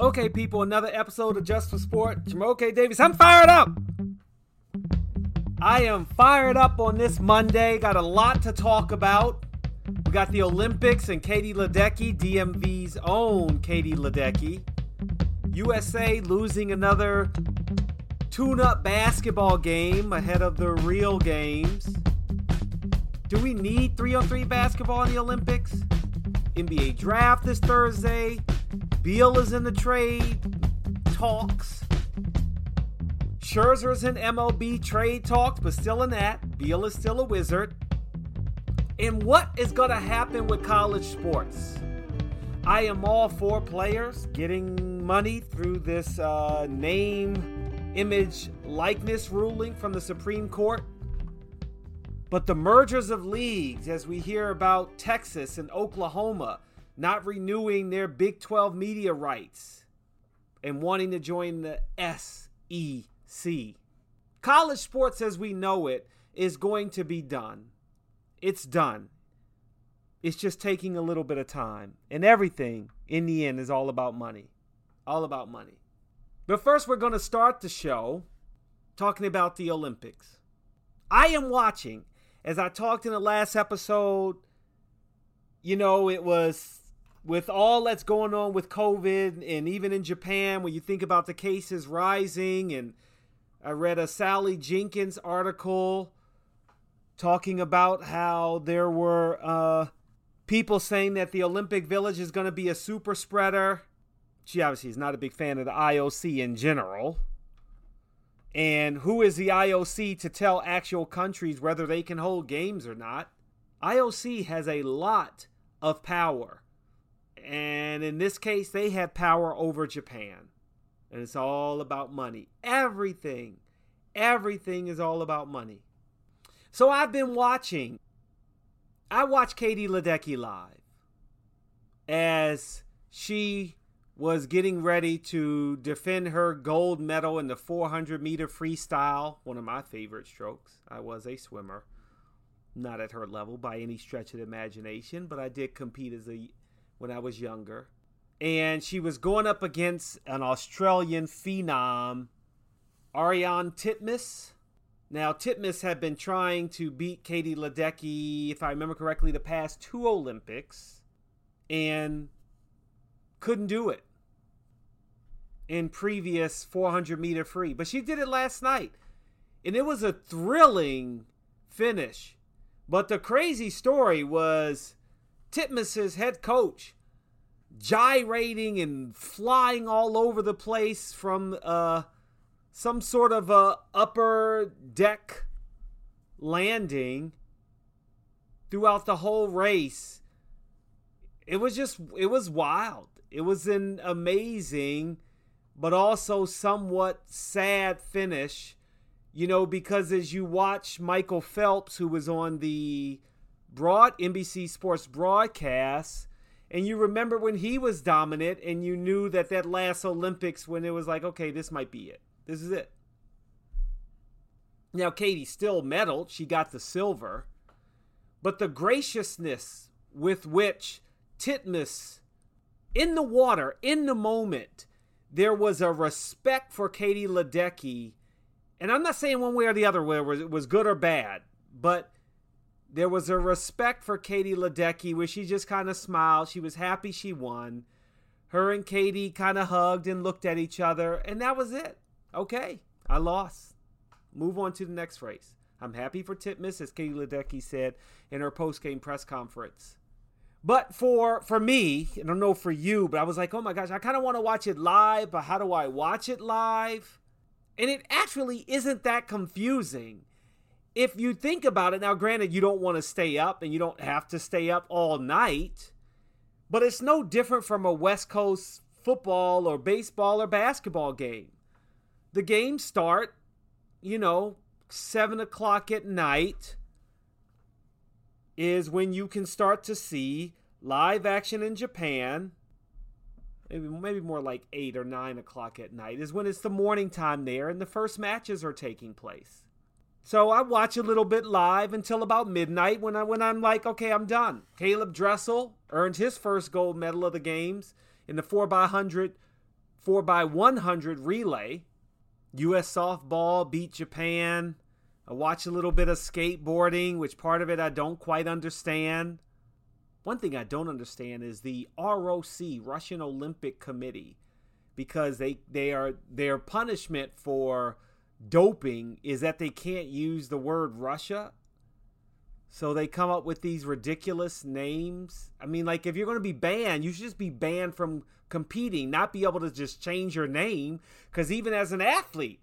Okay, people, another episode of Just for Sport. Jamoke Davis, I'm fired up. I am fired up on this Monday. Got a lot to talk about. We got the Olympics and Katie Ledecky, DMV's own Katie Ledecky. USA losing another tune up basketball game ahead of the real games. Do we need 3 on 3 basketball in the Olympics? NBA draft this Thursday. Beal is in the trade talks. Scherzer's in MLB trade talks, but still in that. Beal is still a wizard. And what is going to happen with college sports? I am all for players getting money through this uh, name, image, likeness ruling from the Supreme Court. But the mergers of leagues, as we hear about Texas and Oklahoma not renewing their Big 12 media rights and wanting to join the SEC. College sports as we know it is going to be done. It's done. It's just taking a little bit of time. And everything in the end is all about money. All about money. But first, we're going to start the show talking about the Olympics. I am watching, as I talked in the last episode, you know, it was with all that's going on with COVID and even in Japan, when you think about the cases rising, and I read a Sally Jenkins article talking about how there were uh, people saying that the Olympic Village is going to be a super spreader. She obviously is not a big fan of the IOC in general. And who is the IOC to tell actual countries whether they can hold games or not? IOC has a lot of power. And in this case, they have power over Japan. And it's all about money. Everything, everything is all about money. So I've been watching. I watched Katie Ledecky live as she was getting ready to defend her gold medal in the 400 meter freestyle, one of my favorite strokes. I was a swimmer, not at her level by any stretch of the imagination, but I did compete as a when I was younger. And she was going up against an Australian phenom, Ariarne Titmus. Now, Titmus had been trying to beat Katie Ledecky, if I remember correctly, the past two Olympics, and couldn't do it in previous 400 meter free. But she did it last night, and it was a thrilling finish. But the crazy story was Titmus's head coach gyrating and flying all over the place from uh, some sort of a upper deck landing throughout the whole race. It was just it was wild. It was an amazing but also somewhat sad finish, you know, because as you watch Michael Phelps who was on the broad NBC Sports broadcast, and you remember when he was dominant, and you knew that that last Olympics when it was like, okay, this might be it. This is it. Now Katie still medaled; she got the silver, but the graciousness with which Titmus, in the water, in the moment, there was a respect for Katie Ledecky, and I'm not saying one way or the other whether it was good or bad, but there was a respect for Katie Ledecky where she just kind of smiled. She was happy she won. Her and Katie kind of hugged and looked at each other, and that was it. Okay, I lost. Move on to the next race. I'm happy for Titmus, as Katie Ledecky said in her post-game press conference. But for for me, I don't know for you, but I was like, oh my gosh, I kind of want to watch it live, but how do I watch it live? And it actually isn't that confusing if you think about it, now granted, you don't want to stay up and you don't have to stay up all night, but it's no different from a West Coast football or baseball or basketball game. The games start, you know, seven o'clock at night is when you can start to see live action in Japan. Maybe, maybe more like eight or nine o'clock at night is when it's the morning time there and the first matches are taking place. So I watch a little bit live until about midnight when I when I'm like, okay, I'm done. Caeleb Dressel earned his first gold medal of the games in the 4x100 4x100 relay. U.S. softball beat Japan. I watch a little bit of skateboarding, which part of it I don't quite understand. One thing I don't understand is the ROC, Russian Olympic Committee, because they they are their punishment for doping is that they can't use the word Russia. So they come up with these ridiculous names. I mean, like if you're going to be banned, you should just be banned from competing, not be able to just change your name. Because even as an athlete,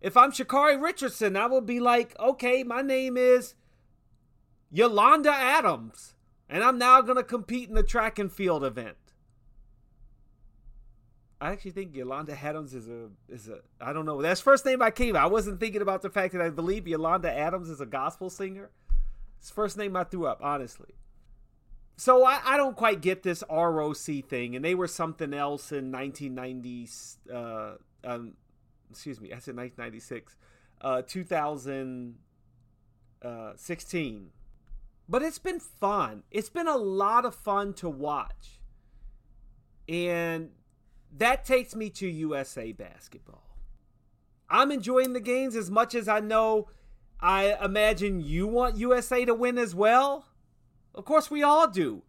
if I'm Sha'Carri Richardson, I will be like, okay, my name is Yolanda Adams, and I'm now going to compete in the track and field event. I actually think Yolanda Adams is a is a I don't know. That's first name I came. I wasn't thinking about the fact that I believe Yolanda Adams is a gospel singer. It's first name I threw up, honestly. So I, I don't quite get this ROC thing, and they were something else in 1990. Uh, um, excuse me, I said 1996, uh, 2016. Uh, but it's been fun. It's been a lot of fun to watch. And that takes me to USA basketball. I'm enjoying the games as much as I know. I imagine you want USA to win as well. Of course, we all do.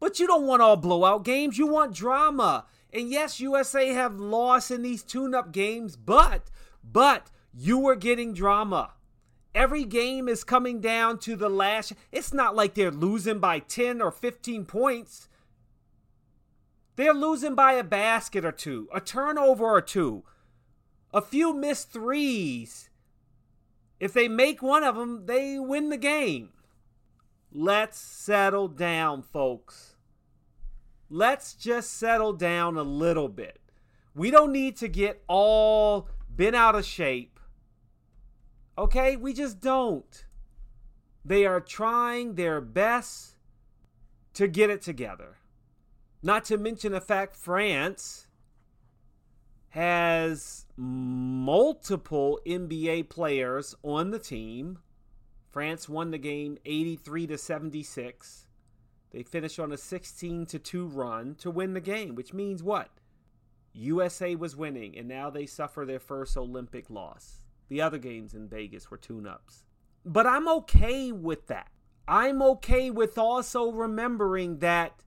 But you don't want all blowout games. You want drama. And yes, USA have lost in these tune up games, but, but you are getting drama. Every game is coming down to the last. It's not like they're losing by 10 or 15 points. They're losing by a basket or two, a turnover or two, a few missed threes. If they make one of them, they win the game. Let's settle down, folks. Let's just settle down a little bit. We don't need to get all bent out of shape. Okay? We just don't. They are trying their best to get it together. Not to mention the fact France has multiple NBA players on the team. France won the game 83 to 76. They finished on a 16 to 2 run to win the game, which means what? USA was winning and now they suffer their first Olympic loss. The other games in Vegas were tune-ups. But I'm okay with that. I'm okay with also remembering that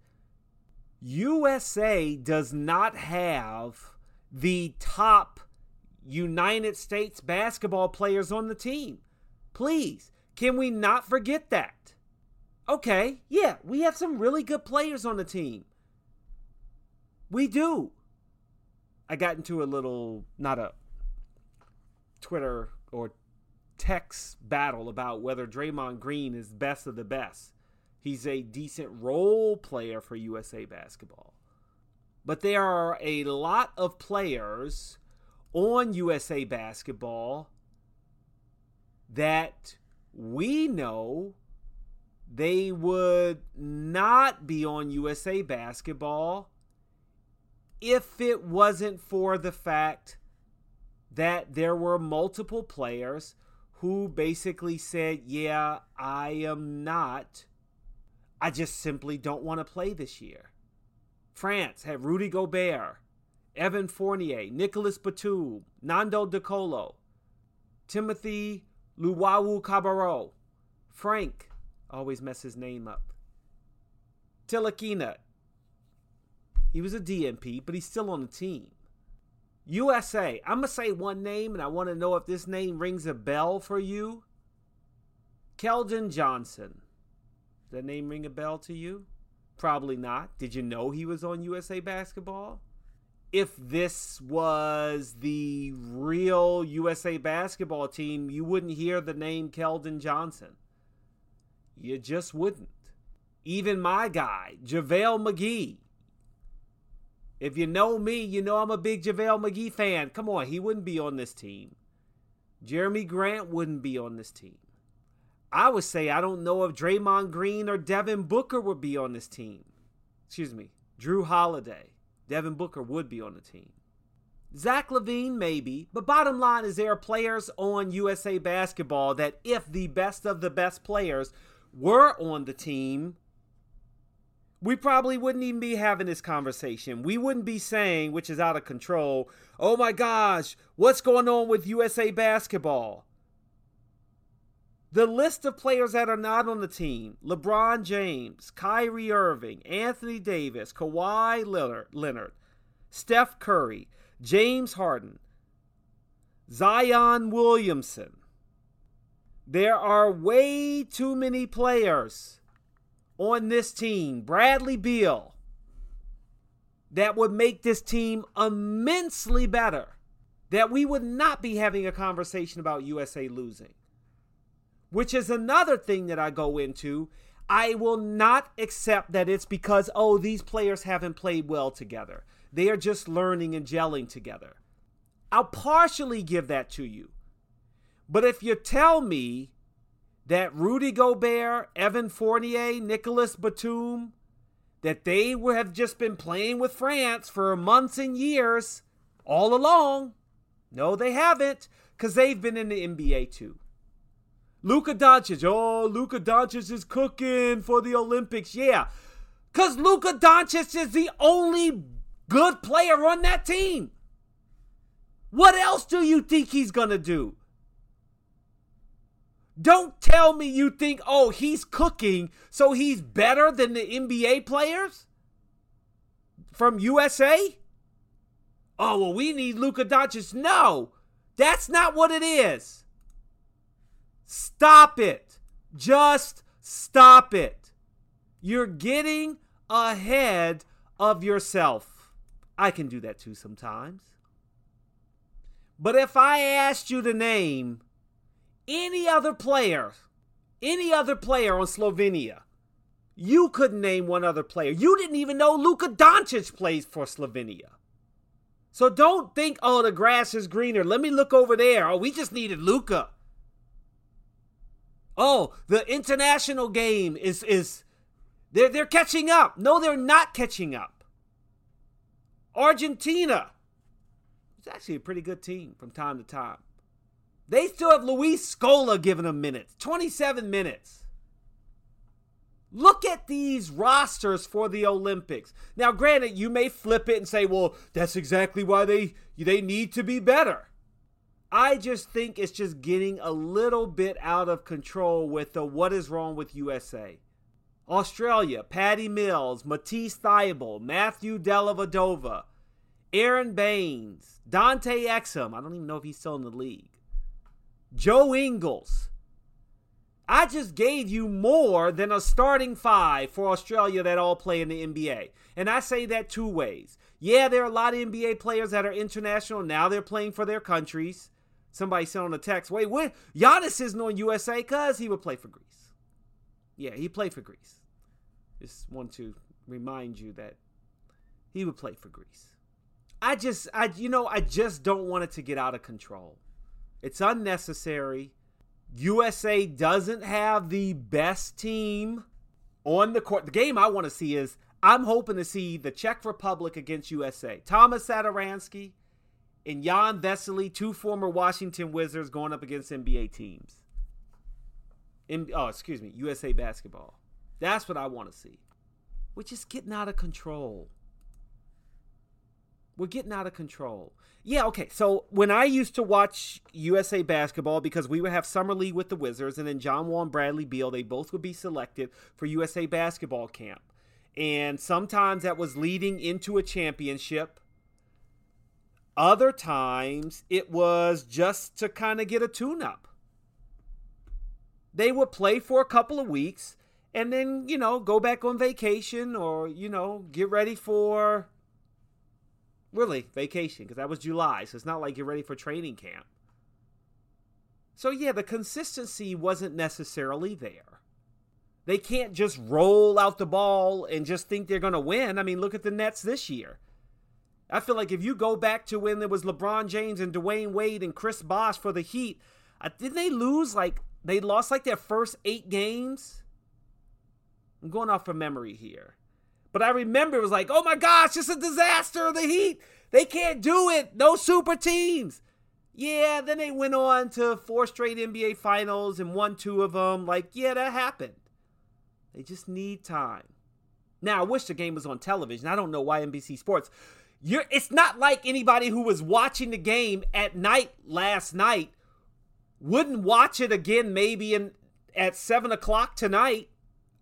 USA does not have the top United States basketball players on the team. Please, can we not forget that? Okay, yeah, we have some really good players on the team. We do. I got into a little, not a Twitter or text battle about whether Draymond Green is best of the best. He's a decent role player for USA basketball. But there are a lot of players on USA basketball that we know they would not be on USA basketball if it wasn't for the fact that there were multiple players who basically said, Yeah, I am not I just simply don't want to play this year. France had Rudy Gobert, Evan Fournier, Nicolas Batum, Nando De Colo, Timothy Luwawu-Cabarrot, Frank, always mess his name up, Ntilikina. He was a DNP, but he's still on the team. USA, I'm going to say one name, and I want to know if this name rings a bell for you. Keldon Johnson. Does that name ring a bell to you? Probably not. Did you know he was on USA Basketball? If this was the real USA basketball team, you wouldn't hear the name Keldon Johnson. You just wouldn't. Even my guy, JaVale McGee. If you know me, you know I'm a big JaVale McGee fan. Come on, he wouldn't be on this team. Jerami Grant wouldn't be on this team. I would say I don't know if Draymond Green or Devin Booker would be on this team. Excuse me, Jrue Holiday. Devin Booker would be on the team. Zach LaVine, maybe. But bottom line is there are players on USA basketball that, if the best of the best players were on the team, we probably wouldn't even be having this conversation. We wouldn't be saying, which is out of control, oh my gosh, what's going on with USA basketball? The list of players that are not on the team LeBron James, Kyrie Irving, Anthony Davis, Kawhi Leonard, Steph Curry, James Harden, Zion Williamson. There are way too many players on this team, Bradley Beal, that would make this team immensely better. That we would not be having a conversation about USA losing. Which is another thing that I go into. I will not accept that it's because, oh, these players haven't played well together. They are just learning and gelling together. I'll partially give that to you. But if you tell me that Rudy Gobert, Evan Fournier, Nicholas Batum, that they have just been playing with France for months and years all along. No, they haven't, because they've been in the NBA too. Luka Doncic, oh, Luka Doncic is cooking for the Olympics. Yeah, because Luka Doncic is the only good player on that team. What else do you think he's going to do? Don't tell me you think, oh, he's cooking, so he's better than the NBA players from USA? Oh, well, we need Luka Doncic. No, that's not what it is. Stop it. Just stop it. You're getting ahead of yourself. I can do that too sometimes. But if I asked you to name any other player, any other player on Slovenia, you couldn't name one other player. You didn't even know Luka Doncic plays for Slovenia. So don't think, oh, the grass is greener. Let me look over there. Oh, we just needed Luka. Oh, the international game is is they're they're catching up. No, they're not catching up. Argentina. It's actually a pretty good team from time to time. They still have Luis Scola giving them minutes 27 minutes. Look at these rosters for the Olympics. Now, granted, you may flip it and say, well, that's exactly why they, they need to be better. I just think it's just getting a little bit out of control with the what is wrong with USA. Australia, Patty Mills, Matisse Thybulle, Matthew Dellavedova, Aron Baynes, Dante Exum. I don't even know if he's still in the league. Joe Ingles. I just gave you more than a starting five for Australia that all play in the NBA. And I say that two ways. Yeah, there are a lot of NBA players that are international. Now they're playing for their countries. Somebody sent on a text, wait, when Giannis isn't on USA because he would play for Greece. Yeah, he played for Greece. Just want to remind you that he would play for Greece. I just, I, you know, I just don't want it to get out of control. It's unnecessary. USA doesn't have the best team on the court. The game I want to see is I'm hoping to see the Czech Republic against USA. Tomas Satoransky and Jan Vesely, two former Washington Wizards, going up against NBA teams. In, oh, excuse me, USA basketball. That's what I want to see. We're just getting out of control. We're getting out of control. Yeah, okay. So when I used to watch USA basketball, because we would have summer league with the Wizards, and then John Wall and Bradley Beal, they both would be selected for USA basketball camp. And sometimes that was leading into a championship. Other times it was just to kind of get a tune up. They would play for a couple of weeks and then, you know, go back on vacation or, you know, get ready for really vacation because that was July, so it's not like you're ready for training camp. So yeah, the consistency wasn't necessarily there. They can't just roll out the ball and just think they're going to win. I mean, look at the Nets this year. I feel like if you go back to when there was LeBron James and Dwyane Wade and Chris Bosh for the Heat, uh, didn't they lose like they lost like their first eight games? I'm going off from memory here. But I remember it was like, oh my gosh, it's a disaster. The Heat, they can't do it. No super teams. Yeah, then they went on to four straight NBA finals and won two of them. Like, yeah, that happened. They just need time. Now, I wish the game was on television. I don't know why NBC Sports. You're, it's not like anybody who was watching the game at night last night wouldn't watch it again maybe in at seven o'clock tonight.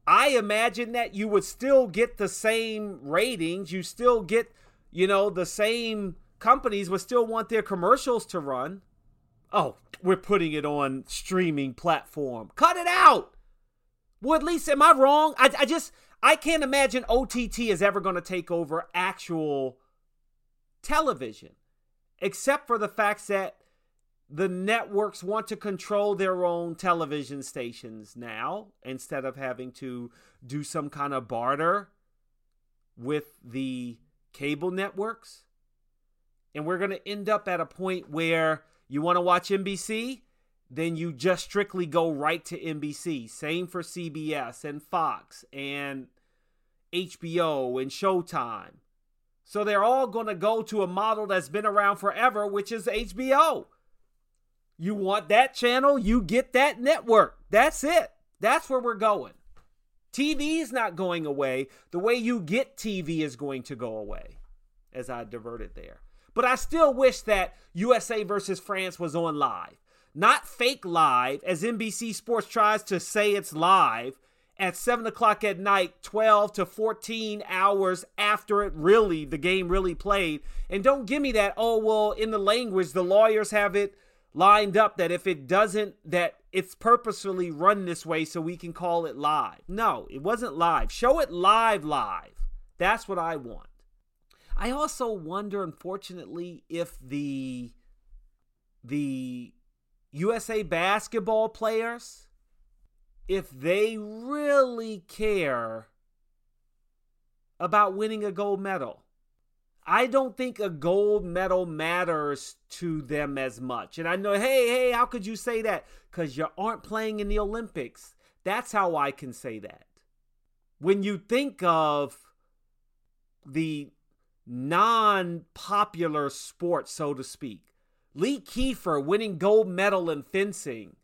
I imagine that you would still get the same ratings. You still get, you know, the same companies would still want their commercials to run. Oh, we're putting it on streaming platform. Cut it out. Well, at least am I wrong? I, I just I can't imagine OTT is ever going to take over actual television, except for the fact that the networks want to control their own television stations now instead of having to do some kind of barter with the cable networks. And we're going to end up at a point where you want to watch NBC, then you just strictly go right to NBC. Same for CBS and Fox and HBO and Showtime. So they're all going to go to a model that's been around forever, which is HBO. You want that channel, you get that network. That's it. That's where we're going. TV is not going away. The way you get TV is going to go away, as I diverted there. But I still wish that USA versus France was on live. Not fake live, as NBC Sports tries to say it's live at 7 o'clock at night, 12 to 14 hours after it really, the game really played. And don't give me that, oh, well, in the language, the lawyers have it lined up that if it doesn't, that it's purposefully run this way so we can call it live. No, it wasn't live. Show it live, live. That's what I want. I also wonder, unfortunately, if the the USA basketball players, if they really care about winning a gold medal. I don't think a gold medal matters to them as much. And I know, hey, hey, how could you say that? Because you aren't playing in the Olympics. That's how I can say that. When you think of the non popular sport, so to speak, Lee Kiefer winning gold medal in fencing,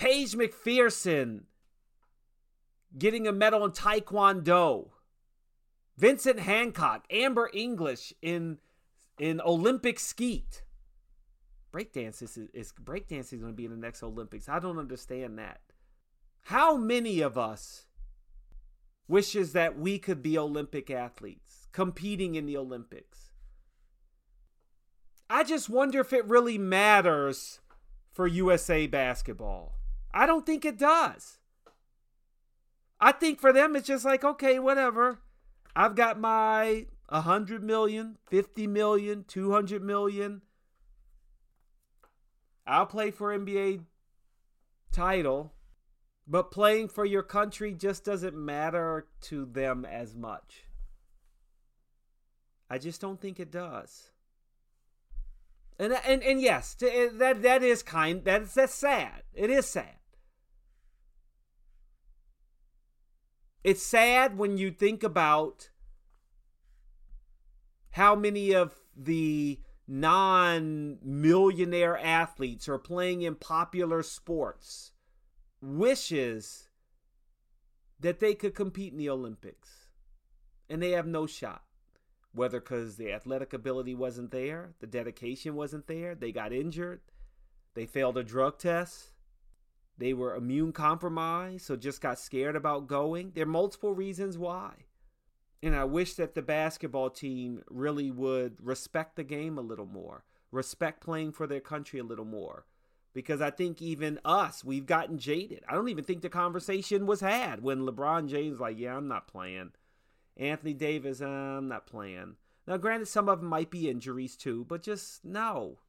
Paige McPherson getting a medal in Taekwondo. Vincent Hancock, Amber English in in Olympic skeet. Breakdance is, is breakdancing is going to be in the next Olympics. I don't understand that. How many of us wishes that we could be Olympic athletes competing in the Olympics? I just wonder if it really matters for USA basketball. I don't think it does. I think for them it's just like, okay, whatever. I've got my 100 million, 50 million, 200 million. I'll play for NBA title, but playing for your country just doesn't matter to them as much. I just don't think it does. And and and yes, eh, that that is kind that's that's sad. It is sad. It's sad when you think about how many of the non millionaire athletes are playing in popular sports wishes that they could compete in the Olympics and they have no shot. Whether because the athletic ability wasn't there, the dedication wasn't there, they got injured, they failed a drug test, they were immune compromised, so just got scared about going. There are multiple reasons why. And I wish that the basketball team really would respect the game a little more, respect playing for their country a little more. Because I think even us, we've gotten jaded. I don't even think the conversation was had when LeBron James like, "Yeah, I'm not playing." Anthony Davis, uh, I'm not playing. Now, granted, some of them might be injuries too, but just no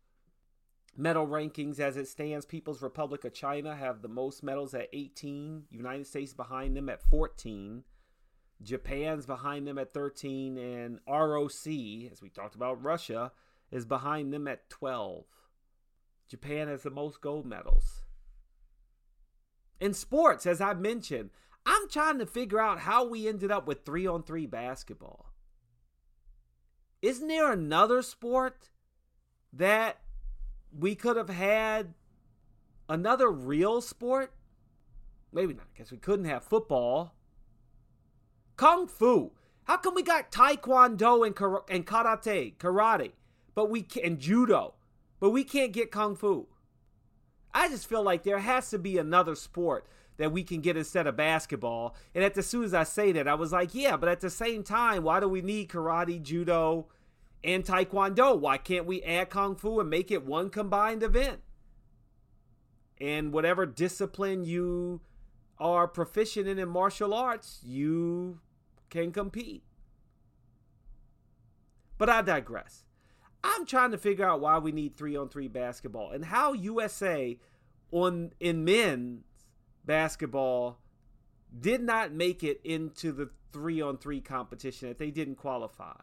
medal rankings as it stands people's republic of china have the most medals at 18 united states behind them at 14 japan's behind them at 13 and roc as we talked about russia is behind them at 12 japan has the most gold medals. In sports as i mentioned i'm trying to figure out how we ended up with 3 on 3 basketball. Isn't there another sport that we could have had another real sport. Maybe not. I guess we couldn't have football. Kung Fu. How come we got Taekwondo and, kar- and Karate, Karate, but we can- and Judo, but we can't get Kung Fu? I just feel like there has to be another sport that we can get instead of basketball. And at the, as soon as I say that, I was like, yeah, but at the same time, why do we need karate, judo, and taekwondo? Why can't we add kung fu and make it one combined event? And whatever discipline you are proficient in in martial arts, you can compete. But I digress. I'm trying to figure out why we need three on three basketball and how USA on in men's basketball did not make it into the three on three competition that they didn't qualify.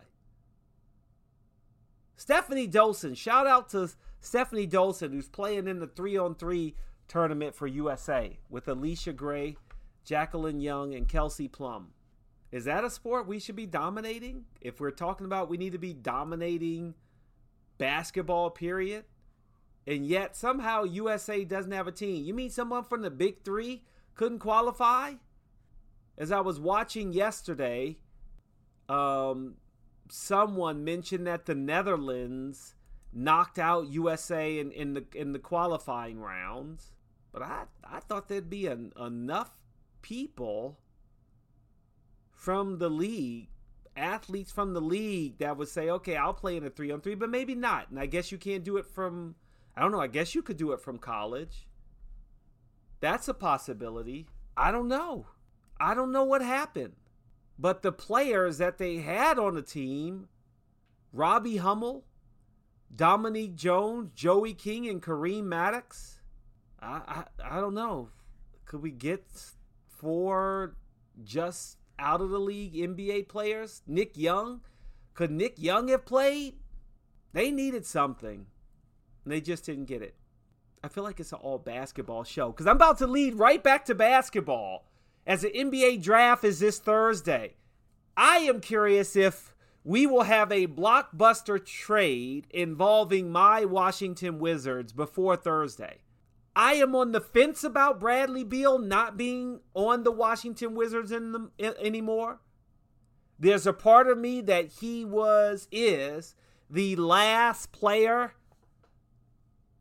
Stephanie Dolson, shout out to Stephanie Dolson, who's playing in the three on three tournament for USA with Allisha Gray, Jacqueline Young, and Kelsey Plum. Is that a sport we should be dominating? If we're talking about we need to be dominating basketball, period. And yet somehow USA doesn't have a team. You mean someone from the big three couldn't qualify? As I was watching yesterday, um, someone mentioned that the Netherlands knocked out USA in, in the in the qualifying rounds. But I I thought there'd be an, enough people from the league athletes from the league that would say, okay, I'll play in a three on three, but maybe not. And I guess you can't do it from, I don't know, I guess you could do it from college. That's a possibility. I don't know. I don't know what happened. But the players that they had on the team, Robbie Hummel, Dominique Jones, Joey King, and Kareem Maddox, I, I, I don't know. Could we get four just out of the league NBA players. Nick Young. Could Nick Young have played? They needed something. And they just didn't get it. I feel like it's an all basketball show because I'm about to lead right back to basketball as the NBA draft is this Thursday. I am curious if we will have a blockbuster trade involving my Washington Wizards before Thursday. I am on the fence about Bradley Beal not being on the Washington Wizards in the, in, anymore. There's a part of me that he was is the last player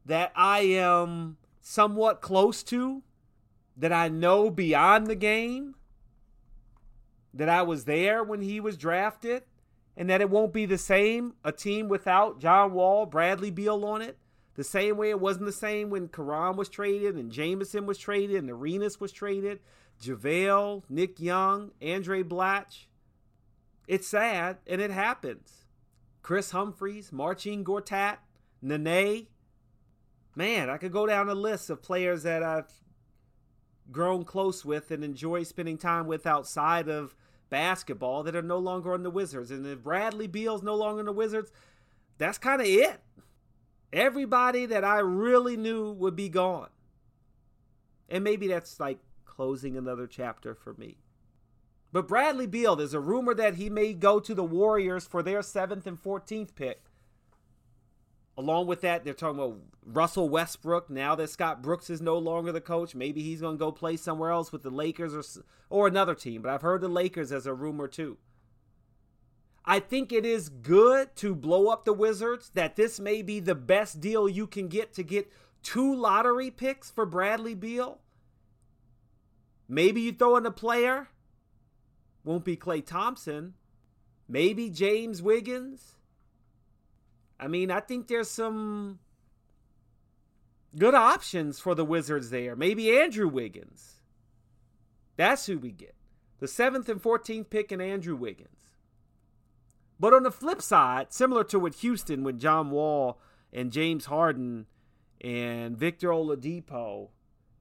that I am somewhat close to that I know beyond the game that I was there when he was drafted and that it won't be the same a team without John Wall, Bradley Beal on it. The same way it wasn't the same when Caron was traded and Jamison was traded and Arenas was traded, JaVale, Nick Young, Andre Blatche. It's sad, and it happens. Kris Humphries, Marcin Gortat, Nene. Man, I could go down a list of players that I've grown close with and enjoy spending time with outside of basketball that are no longer on the Wizards. And if Bradley Beal's no longer on the Wizards, that's kind of it. Everybody that I really knew would be gone. And maybe that's like closing another chapter for me. But Bradley Beal, there's a rumor that he may go to the Warriors for their 7th and 14th pick. Along with that, they're talking about Russell Westbrook. Now that Scott Brooks is no longer the coach, maybe he's going to go play somewhere else with the Lakers or or another team. But I've heard the Lakers as a rumor too. I think it is good to blow up the Wizards, that this may be the best deal you can get to get two lottery picks for Bradley Beal. Maybe you throw in a player. Won't be Klay Thompson. Maybe James Wiggins. I mean, I think there's some good options for the Wizards there. Maybe Andrew Wiggins. That's who we get. The 7th and 14th pick in Andrew Wiggins. But on the flip side, similar to with Houston when John Wall and James Harden and Victor Oladipo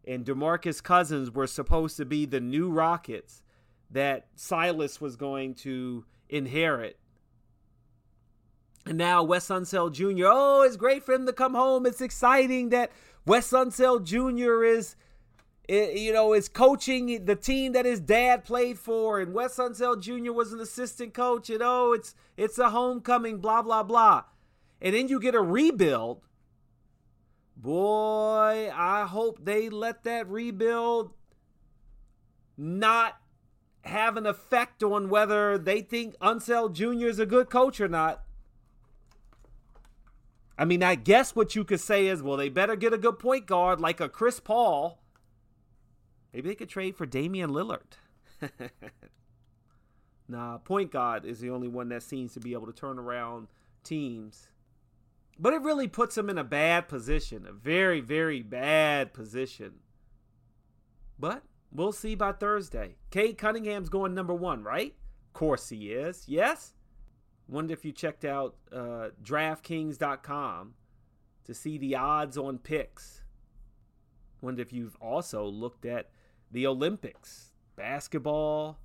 and DeMarcus Cousins were supposed to be the new Rockets that Silas was going to inherit. And now Wes Unseld Jr. Oh, it's great for him to come home. It's exciting that Wes Unseld Jr. is you know, is coaching the team that his dad played for, and Wes Unseld Jr. was an assistant coach, and oh, it's it's a homecoming, blah blah blah, and then you get a rebuild. Boy, I hope they let that rebuild not have an effect on whether they think Unseld Jr. is a good coach or not. I mean, I guess what you could say is, well, they better get a good point guard like a Chris Paul. Maybe they could trade for Damian Lillard. nah, point guard is the only one that seems to be able to turn around teams. But it really puts them in a bad position, a very, very bad position. But we'll see by Thursday. Cade Cunningham's going number one, right? Of course he is. Yes? Wonder if you checked out uh, DraftKings.com to see the odds on picks. Wonder if you've also looked at the Olympics, basketball,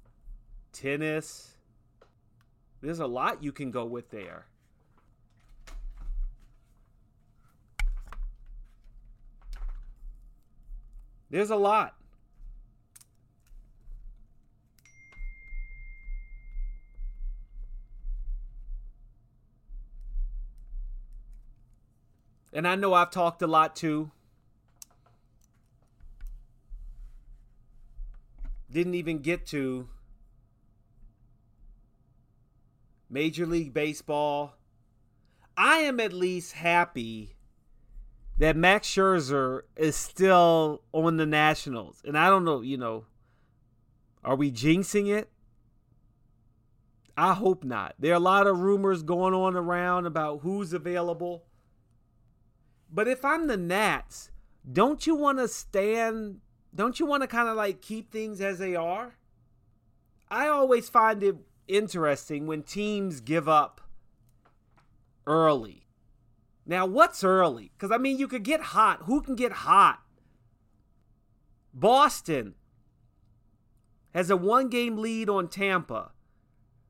tennis. There's a lot you can go with there. There's a lot. And I know I've talked a lot too. Didn't even get to Major League Baseball. I am at least happy that Max Scherzer is still on the Nationals. And I don't know, you know, are we jinxing it? I hope not. There are a lot of rumors going on around about who's available. But if I'm the Nats, don't you want to stand? Don't you want to kind of like keep things as they are? I always find it interesting when teams give up early. Now, what's early? Because I mean, you could get hot. Who can get hot? Boston has a one game lead on Tampa.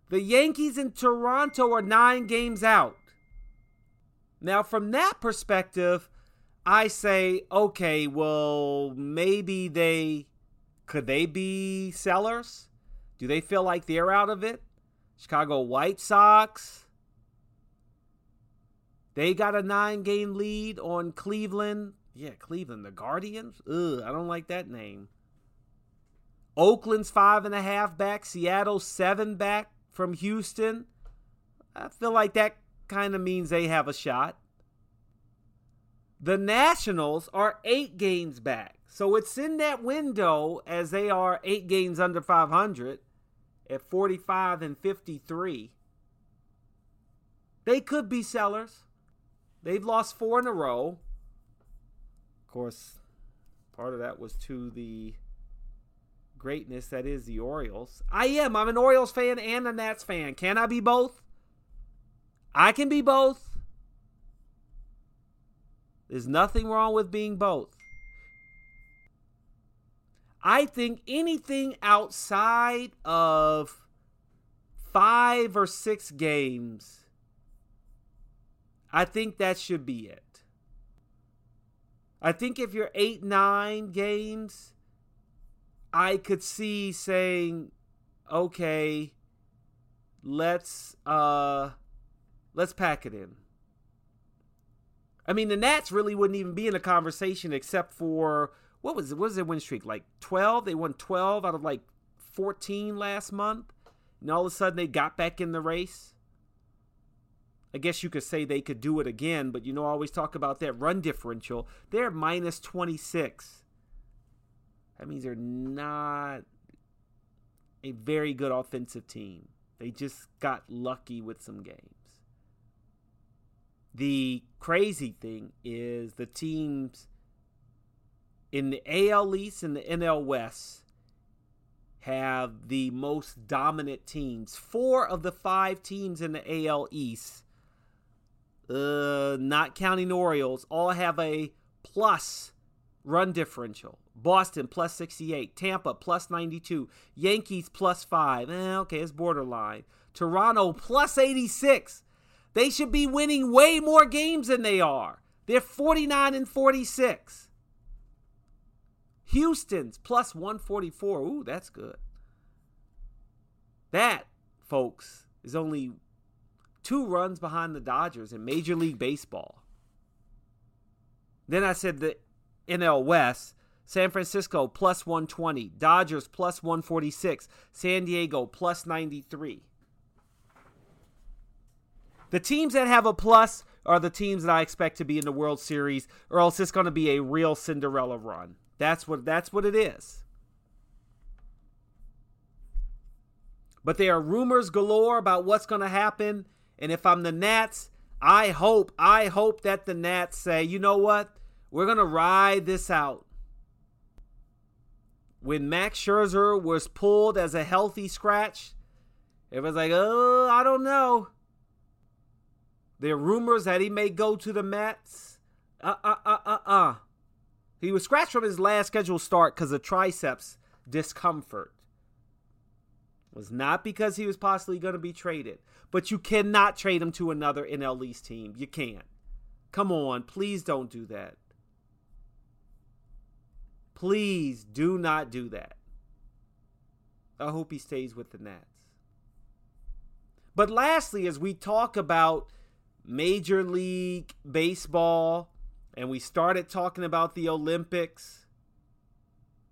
The Yankees in Toronto are nine games out. Now, from that perspective, I say, okay, well, maybe they could they be sellers? Do they feel like they're out of it? Chicago White Sox. They got a nine game lead on Cleveland. Yeah, Cleveland, the Guardians. Ugh, I don't like that name. Oakland's five and a half back. Seattle seven back from Houston. I feel like that kind of means they have a shot. The Nationals are eight games back. So it's in that window as they are eight games under 500 at 45 and 53. They could be sellers. They've lost four in a row. Of course, part of that was to the greatness that is the Orioles. I am. I'm an Orioles fan and a Nats fan. Can I be both? I can be both. There's nothing wrong with being both. I think anything outside of five or six games, I think that should be it. I think if you're eight, nine games, I could see saying, okay, let's uh let's pack it in. I mean, the Nats really wouldn't even be in a conversation except for what was it? What was their win streak? Like 12? They won 12 out of like 14 last month. And all of a sudden they got back in the race. I guess you could say they could do it again, but you know, I always talk about that run differential. They're minus 26. That means they're not a very good offensive team. They just got lucky with some games. The crazy thing is the teams in the AL East and the NL West have the most dominant teams. Four of the five teams in the AL East, uh, not counting Orioles, all have a plus run differential. Boston plus 68, Tampa plus 92, Yankees plus 5. Eh, okay, it's borderline. Toronto plus 86. They should be winning way more games than they are. They're 49 and 46. Houston's plus 144. Ooh, that's good. That, folks, is only two runs behind the Dodgers in Major League Baseball. Then I said the NL West San Francisco plus 120, Dodgers plus 146, San Diego plus 93. The teams that have a plus are the teams that I expect to be in the World Series, or else it's going to be a real Cinderella run. That's what that's what it is. But there are rumors galore about what's going to happen, and if I'm the Nats, I hope I hope that the Nats say, "You know what? We're going to ride this out." When Max Scherzer was pulled as a healthy scratch, it was like, "Oh, I don't know." There are rumors that he may go to the Mets. Uh uh uh uh uh. He was scratched from his last scheduled start because of triceps discomfort. It was not because he was possibly going to be traded. But you cannot trade him to another NL East team. You can't. Come on, please don't do that. Please do not do that. I hope he stays with the Nats. But lastly, as we talk about Major League Baseball and we started talking about the Olympics,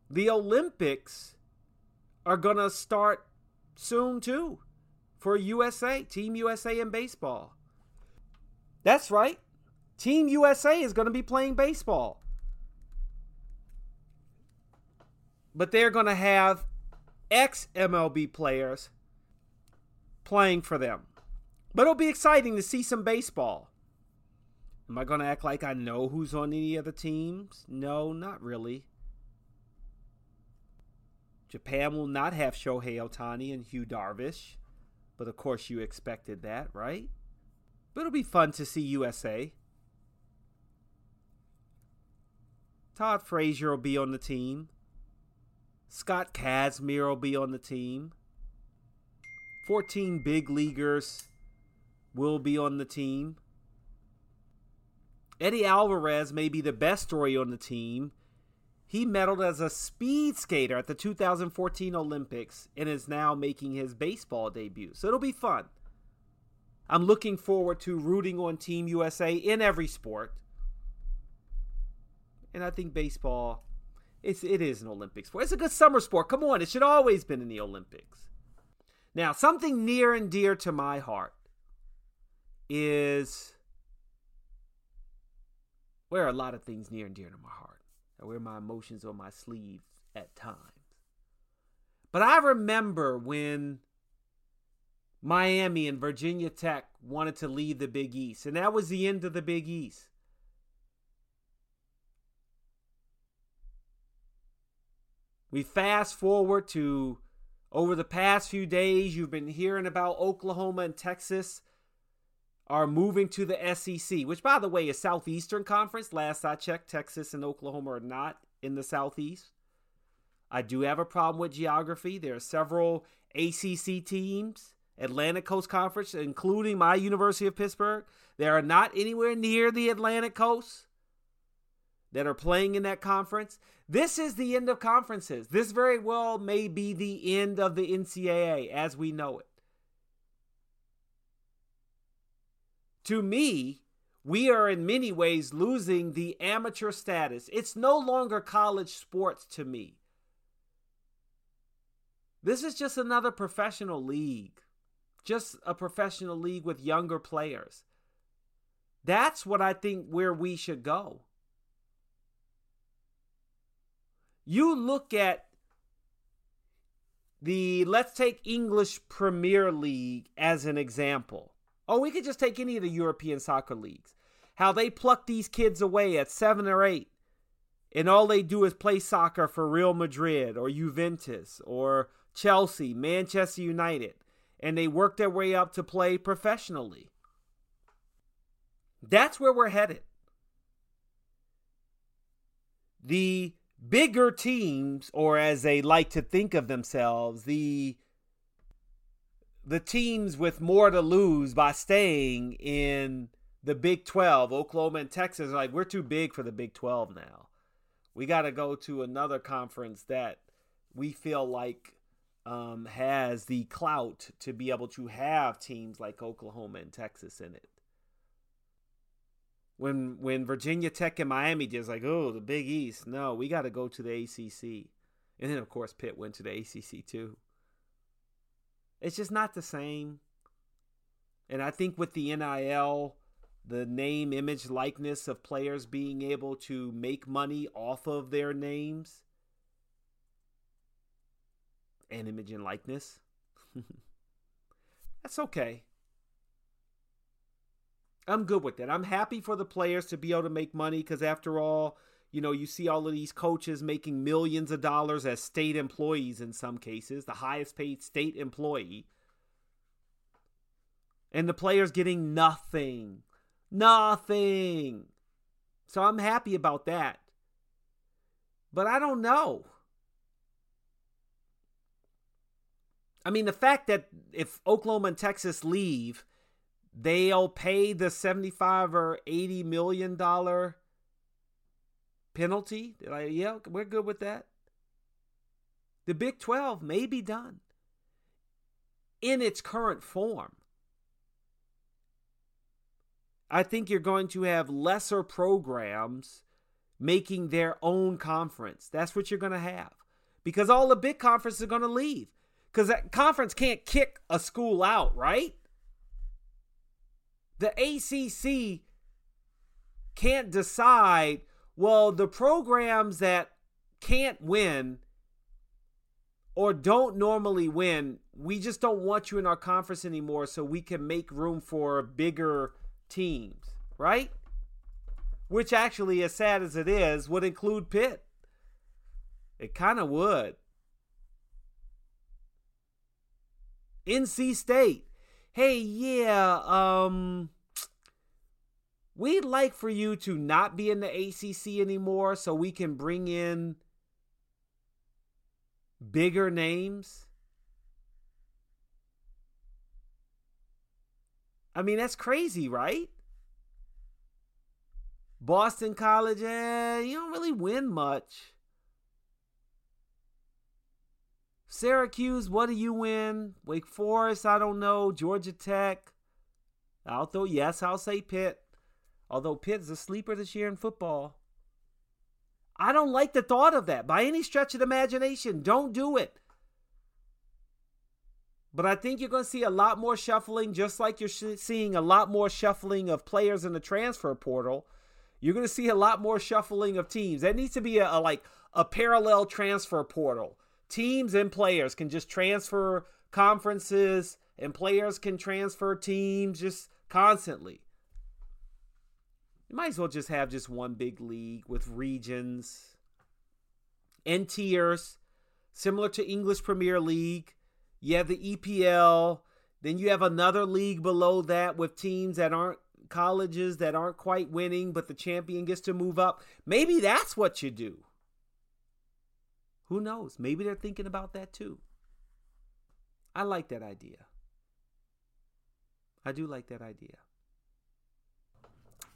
the Olympics are going to start soon too for USA, Team USA in baseball. That's right. Team USA is going to be playing baseball. But they're going to have ex MLB players playing for them. But it'll be exciting to see some baseball. Am I going to act like I know who's on any of the teams? No, not really. Japan will not have Shohei Ohtani and Yu Darvish. But of course, you expected that, right? But it'll be fun to see USA. Todd Frazier will be on the team. Scott Kazmir will be on the team. 14 big leaguers will be on the team. Eddie Alvarez may be the best story on the team. He medaled as a speed skater at the 2014 Olympics and is now making his baseball debut. So it'll be fun. I'm looking forward to rooting on Team USA in every sport. And I think baseball it's it is an Olympic sport. It's a good summer sport. Come on, it should always been in the Olympics. Now, something near and dear to my heart is where a lot of things near and dear to my heart. I wear my emotions on my sleeve at times. But I remember when Miami and Virginia Tech wanted to leave the Big East, and that was the end of the Big East. We fast forward to over the past few days, you've been hearing about Oklahoma and Texas are moving to the SEC, which, by the way, is Southeastern Conference. Last I checked, Texas and Oklahoma are not in the Southeast. I do have a problem with geography. There are several ACC teams, Atlantic Coast Conference, including my University of Pittsburgh, that are not anywhere near the Atlantic Coast that are playing in that conference. This is the end of conferences. This very well may be the end of the NCAA as we know it. To me, we are in many ways losing the amateur status. It's no longer college sports to me. This is just another professional league, just a professional league with younger players. That's what I think where we should go. You look at the, let's take English Premier League as an example. Oh, we could just take any of the European soccer leagues. How they pluck these kids away at seven or eight, and all they do is play soccer for Real Madrid or Juventus or Chelsea, Manchester United, and they work their way up to play professionally. That's where we're headed. The bigger teams, or as they like to think of themselves, the the teams with more to lose by staying in the Big 12, Oklahoma and Texas, like, we're too big for the Big 12 now. We got to go to another conference that we feel like um, has the clout to be able to have teams like Oklahoma and Texas in it. when when Virginia Tech and Miami just like, oh, the Big East. No, we got to go to the ACC. And then of course Pitt went to the ACC too. It's just not the same. And I think with the NIL, the name, image, likeness of players being able to make money off of their names and image and likeness, that's okay. I'm good with that. I'm happy for the players to be able to make money because, after all, you know, you see all of these coaches making millions of dollars as state employees in some cases, the highest paid state employee. And the players getting nothing. Nothing. So I'm happy about that. But I don't know. I mean, the fact that if Oklahoma and Texas leave, they'll pay the 75 or 80 million dollar penalty. Like, yeah, we're good with that. The Big 12 may be done in its current form. I think you're going to have lesser programs making their own conference. That's what you're going to have. Because all the big conferences are going to leave. Because that conference can't kick a school out, right? The ACC can't decide, well, the programs that can't win or don't normally win, we just don't want you in our conference anymore so we can make room for bigger teams, right? Which actually, as sad as it is, would include Pitt. It kind of would. NC State hey, yeah, um, we'd like for you to not be in the ACC anymore so we can bring in bigger names. I mean, that's crazy, right? Boston College, eh, you don't really win much. Syracuse, what do you win? Wake Forest, I don't know. Georgia Tech. I'll throw, yes, I'll say Pitt. Although Pitt's a sleeper this year in football. I don't like the thought of that by any stretch of imagination. Don't do it. But I think you're going to see a lot more shuffling, just like you're seeing a lot more shuffling of players in the transfer portal. You're going to see a lot more shuffling of teams. That needs to be a, a like a parallel transfer portal teams and players can just transfer conferences and players can transfer teams just constantly. You might as well just have just one big league with regions and tiers, similar to English Premier League. You have the EPL, then you have another league below that with teams that aren't colleges that aren't quite winning, but the champion gets to move up. Maybe that's what you do. Who knows? Maybe they're thinking about that too. I like that idea. I do like that idea.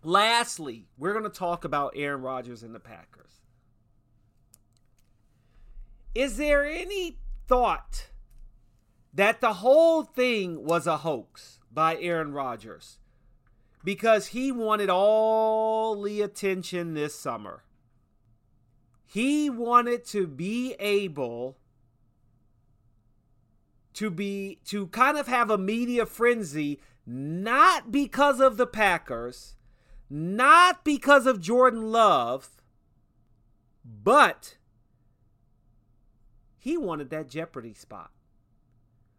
Lastly, we're going to talk about Aaron Rodgers and the Packers. Is there any thought that the whole thing was a hoax by Aaron Rodgers because he wanted all the attention this summer? He wanted to be able to be to kind of have a media frenzy not because of the Packers, not because of Jordan Love, but he wanted that Jeopardy spot.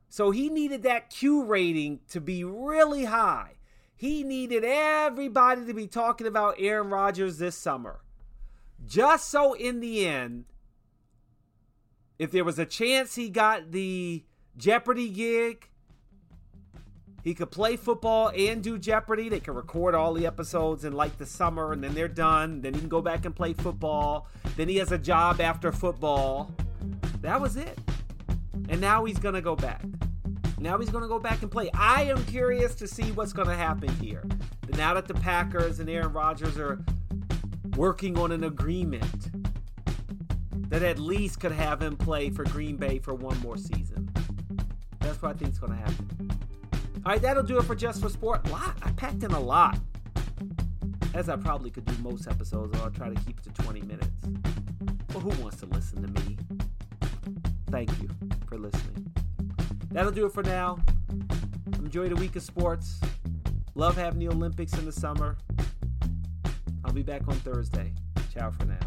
So he needed that Q rating to be really high. He needed everybody to be talking about Aaron Rodgers this summer. Just so in the end, if there was a chance he got the Jeopardy gig, he could play football and do Jeopardy. They could record all the episodes in like the summer and then they're done. Then he can go back and play football. Then he has a job after football. That was it. And now he's going to go back. Now he's going to go back and play. I am curious to see what's going to happen here. Now that the Packers and Aaron Rodgers are working on an agreement that at least could have him play for Green Bay for one more season. That's what I think is going to happen. All right, that'll do it for Just for Sport. A lot. I packed in a lot. as I probably could do most episodes, I'll try to keep it to 20 minutes. But who wants to listen to me? Thank you for listening. That'll do it for now. Enjoy the week of sports. Love having the Olympics in the summer. I'll be back on Thursday. Ciao for now.